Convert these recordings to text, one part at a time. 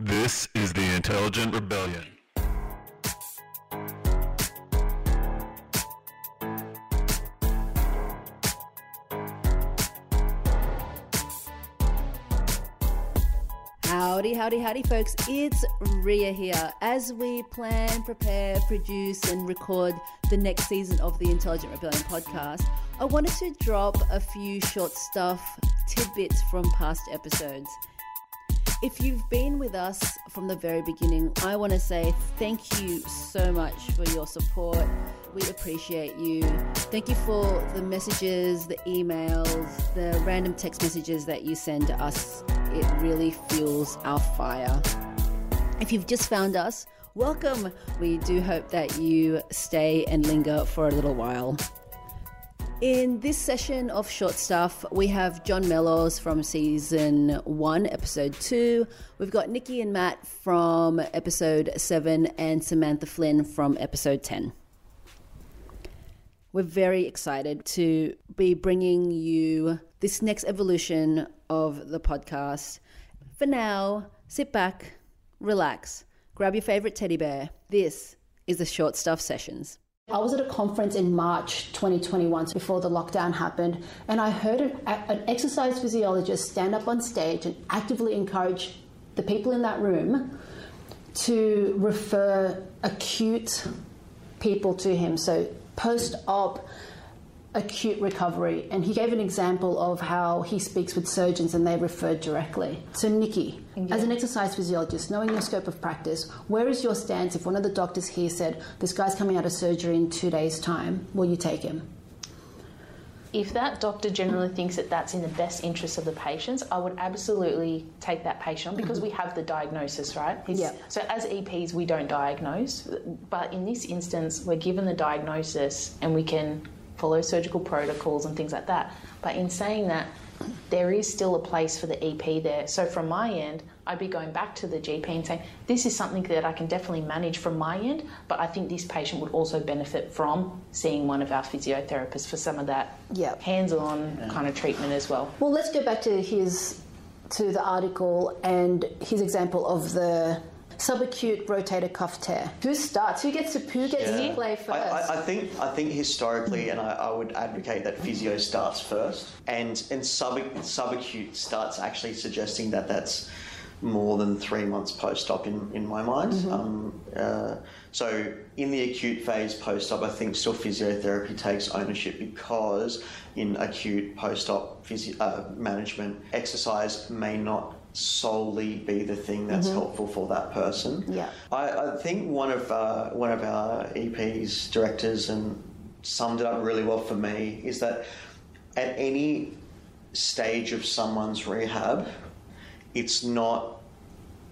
This is the Intelligent Rebellion. Howdy, howdy, howdy, folks. It's Rhea here. As we plan, prepare, produce, and record the next season of the Intelligent Rebellion podcast, I wanted to drop a few short stuff, tidbits from past episodes. If you've been with us from the very beginning, I want to say thank you so much for your support. We appreciate you. Thank you for the messages, the emails, the random text messages that you send to us. It really fuels our fire. If you've just found us, welcome. We do hope that you stay and linger for a little while. In this session of Short Stuff, we have John Mellows from season one, episode two. We've got Nikki and Matt from episode seven, and Samantha Flynn from episode 10. We're very excited to be bringing you this next evolution of the podcast. For now, sit back, relax, grab your favorite teddy bear. This is the Short Stuff Sessions. I was at a conference in March 2021 before the lockdown happened, and I heard an, an, exercise physiologist stand up on stage and actively encourage the people in that room to refer acute people to him. So, post op, acute recovery. And he gave an example of how he speaks with surgeons and they refer directly. So, Nikki, yeah. as an exercise physiologist, knowing your scope of practice, where is your stance if one of the doctors here said, This guy's coming out of surgery in two days' time, will you take him? If that doctor generally thinks that that's in the best interest of the patients, I would absolutely take that patient on because we have the diagnosis, right? yeah. So as EPs, we don't diagnose, but in this instance, we're given the diagnosis and we can follow surgical protocols and things like that. But in saying that, there is still a place for the EP there. So from my end, I'd be going back to the GP and saying, this is something that I can definitely manage from my end, but I think this patient would also benefit from seeing one of our physiotherapists for some of that yep. hands-on yeah. kind of treatment as well. Well, let's go back to his to the article and his example of the subacute rotator cuff tear. Who starts? Who gets to who gets yeah. to play first? I, I, think I think historically, and I, I, would advocate that physio starts first, and and sub subacute starts actually suggesting that that's more than three months post-op in, in my mind. Mm-hmm. Um, uh, so in the acute phase post-op, I think still physiotherapy takes ownership because in acute post-op physio- uh, management, exercise may not solely be the thing that's mm-hmm. helpful for that person. Yeah, I, I think one of uh, one of our EP's directors and summed it up really well for me is that at any stage of someone's rehab, it's not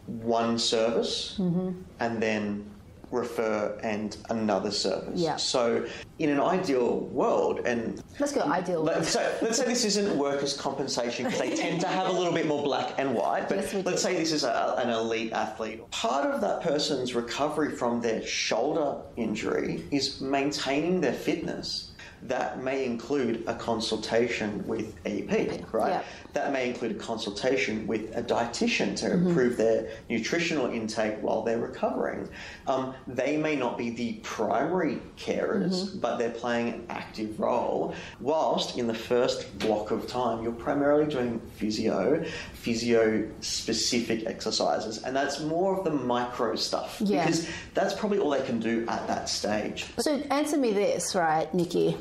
one service mm-hmm. and then refer and another service. Yeah. So in an ideal world, and let's go ideal. Let, so let's say this isn't workers' compensation because they tend to have a little bit more black and white. But yes, let's say this is a, an elite athlete. Part of that person's recovery from their shoulder injury is maintaining their fitness that may include a consultation with EP, right? Yeah. That may include a consultation with a dietitian to mm-hmm. improve their nutritional intake while they're recovering. Um, they may not be the primary carers, mm-hmm. but they're playing an active role. Whilst in the first block of time, you're primarily doing physio, physio specific exercises, and that's more of the micro stuff yeah. because that's probably all they can do at that stage. So, answer me this, right, Nikki?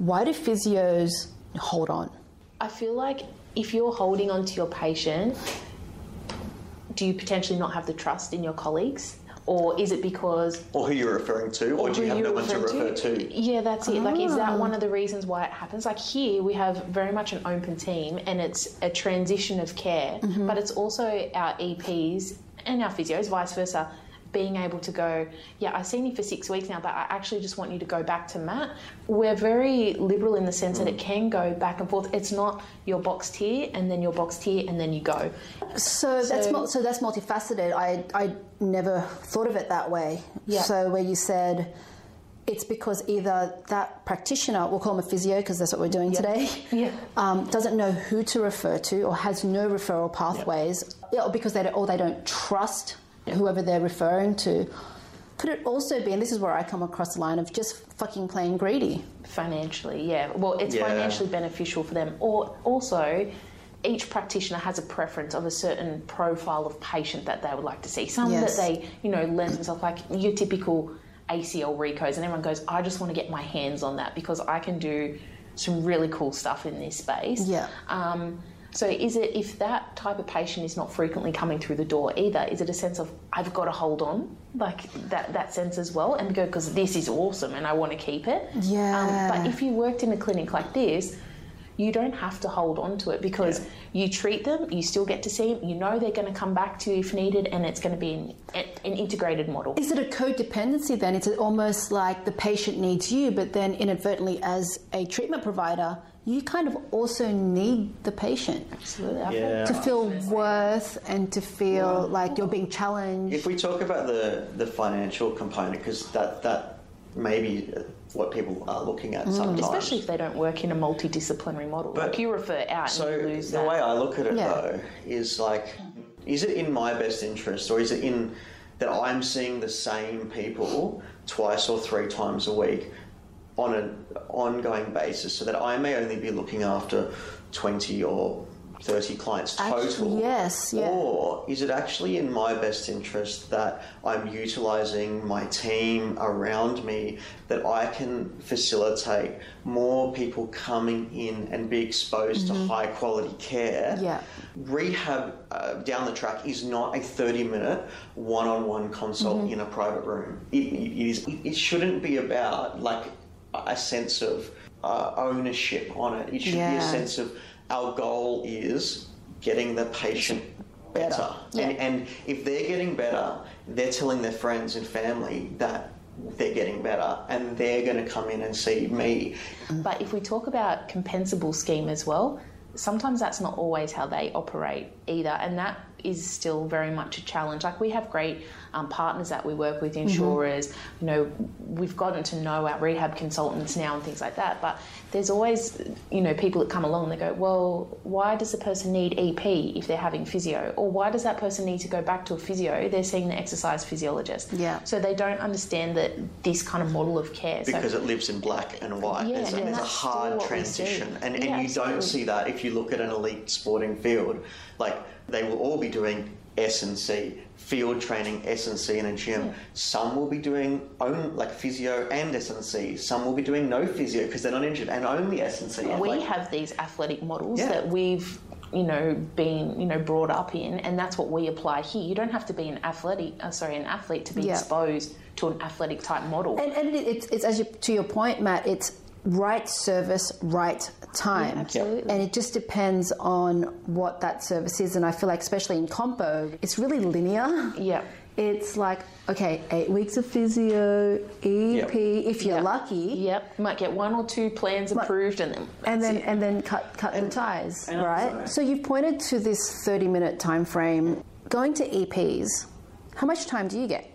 Why do physios hold on? I feel like if you're holding on to your patient, do you potentially not have the trust in your colleagues? Or is it because. Or who you're referring to, or, or do you have no one to refer to? to? Yeah, that's it. Like, is that one of the reasons why it happens? Like, here we have very much an open team and it's a transition of care, mm-hmm. but it's also our EPs and our physios, vice versa being able to go, yeah, I've seen you for six weeks now, but I actually just want you to go back to Matt. We're very liberal in the sense mm. that it mm. can go back and forth. It's not your boxed here and then your boxed here and then you go. So, so that's so that's multifaceted. I I never thought of it that way. Yeah. So where you said it's because either that practitioner, we'll call him a physio because that's what we're doing today, Yeah. um, doesn't know who to refer to or has no referral pathways, yeah, or because they don't, or they don't trust whoever they're referring to. Could it also be, and this is where I come across the line of just fucking plain greedy? financially yeah well it's Yeah. financially beneficial for them or also each practitioner has a preference of a certain profile of patient that they would like to see some Yes. that they you know lend themselves like your typical acl recos and everyone goes i just want to get my hands on that because i can do some really cool stuff in this space Yeah. um, so is it if that type of patient is not frequently coming through the door either? Is it a sense of I've got to hold on, like that that sense as well, and go because this is awesome and I want to keep it. Yeah. Um, but if you worked in a clinic like this, you don't have to hold on to it because you treat them, you still get to see them, you know they're going to come back to you if needed, and it's going to be an, an integrated model. Is it a codependency then? It's almost like the patient needs you, but then inadvertently, as a treatment provider, you kind of also need the patient Absolutely. Yeah. to feel worth and to feel like you're being challenged. If we talk about the, the financial component, because that, that may be what people are looking at mm, sometimes. Especially if they don't work in a multidisciplinary model. But- like you refer out So and you lose the that. way I look at it Yeah. though is like, is it in my best interest, or is it in that I'm seeing the same people twice or three times a week on an ongoing basis, so that I may only be looking after twenty or thirty clients total? Actually, yes, yeah. Or is it actually in my best interest that I'm utilizing my team around me that I can facilitate more people coming in and be exposed to high quality care? Mm-hmm. Yeah. Rehab uh, down the track is not a 30 minute one on one consult Mm-hmm. in a private room. It, it, is, it shouldn't be about like a sense of uh, ownership on it. It should be a sense of our goal is getting the patient better. And, and if they're getting better, they're telling their friends and family that they're getting better and they're going to come in and see me. But if we talk about compensable scheme as well, sometimes that's not always how they operate either, and that is still very much a challenge. Like we have great um, partners that we work with, insurers. You know, we've gotten to know our rehab consultants now and things like that. But there's always, you know, people that come along and they go, well, why does the person need EP if they're having physio, or why does that person need to go back to a physio? They're seeing the exercise physiologist. Yeah. So they don't understand that this kind of model of care. So- Because it lives in black and white. Yeah, there's a, and there's a hard what we see. transition. And, and Yeah, you absolutely. don't see that if you look at an elite sporting field. Like, they will all be doing S&C, field training, S&C in a gym. Some will be doing own, like physio and S&C. Some will be doing no physio because they're not injured and only S&C. we Like, have these athletic models Yeah. that we've you know been you know brought up in and that's what we apply here you don't have to be an athletic uh, sorry an athlete to be Yeah. exposed to an athletic type model And, and it's, it's as you, to your point, Matt. It's right service, right time. Yeah, absolutely. And it just depends on what that service is. And I feel like, especially in compo, it's really linear. yeah It's like okay, eight weeks of physio, EP, if you're Yep. lucky, yep you might get one or two plans approved and then and then it. and then cut cut the ties, right? So you've pointed to this 30 minute time frame. Going to EPs, how much time do you get?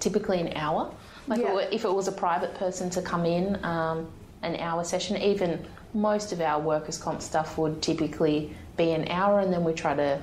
typically an hour. Like Yeah. if it was a private person to come in, um, an hour session, even most of our workers' comp stuff would typically be an hour, and then we try to,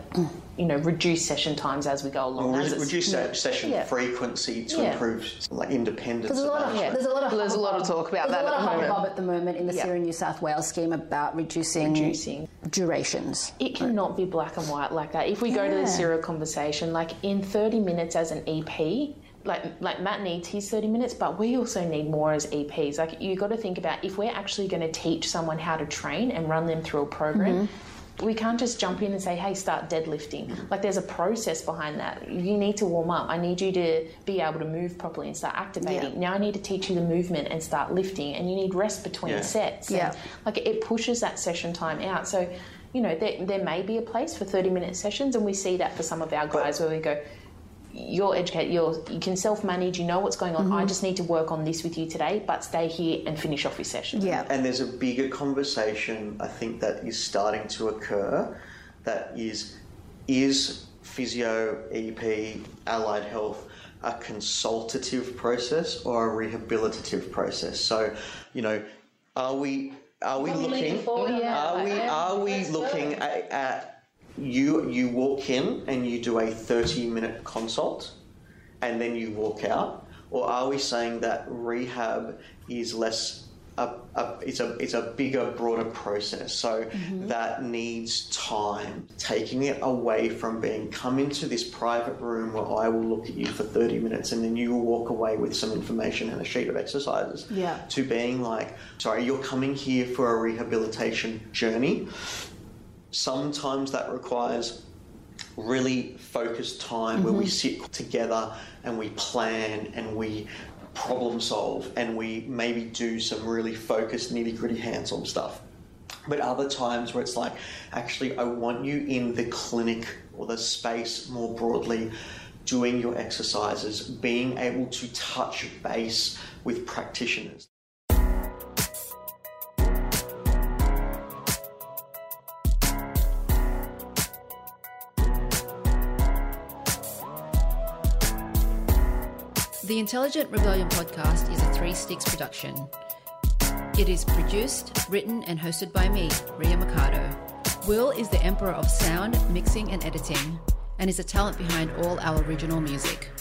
you know, reduce session times as we go along. Or as reduce se- session Yeah. frequency to Yeah. improve like independence. There's a lot of management. there's a lot of There's a lot of talk about there's that a lot at of the moment. at the moment in the Yeah. SIRA New South Wales scheme about reducing, Reducing. durations. It cannot be black and white like that. If we go to the serial conversation, like in 30 minutes as an EP, like like Matt needs his 30 minutes, but we also need more as EPs. Like you got to think about if we're actually going to teach someone how to train and run them through a program. Mm-hmm. We can't just jump in and say, "Hey, start deadlifting." Like there's a process behind that. You need to warm up. I need you to be able to move properly and start activating. Yeah. Now I need to teach you the movement and start lifting. And you need rest between Yeah. sets. Yeah. And, like it pushes that session time out. So, you know, there, there may be a place for 30 minute sessions, and we see that for some of our guys where we go, you're educated, you're, you can self manage, you know what's going on. Mm-hmm. I just need to work on this with you today, but stay here and finish off your session. Yeah. And there's a bigger conversation, I think, that is starting to occur that is is physio, EP, allied health a consultative process or a rehabilitative process. So, you know, are we are we looking are we are we looking at, at you you walk in and you do a 30 minute consult and then you walk out or are we saying that rehab is less a, a, it's a it's a bigger, broader process. So mm-hmm. that needs time. Taking it away from being come into this private room where I will look at you for thirty minutes and then you will walk away with some information and a sheet of exercises. Yeah. To being like, sorry, you're coming here for a rehabilitation journey. Sometimes that requires really focused time where we mm-hmm. sit together and we plan and we problem solve and we maybe do some really focused nitty gritty hands on stuff. But other times where it's like, actually, I want you in the clinic or the space more broadly, doing your exercises, being able to touch base with practitioners. The Intelligent Rebellion podcast is a Three Sticks production. It is produced, written, and hosted by me, Rhea Mikado. Will is the emperor of sound, mixing, and editing, and is a talent behind all our original music.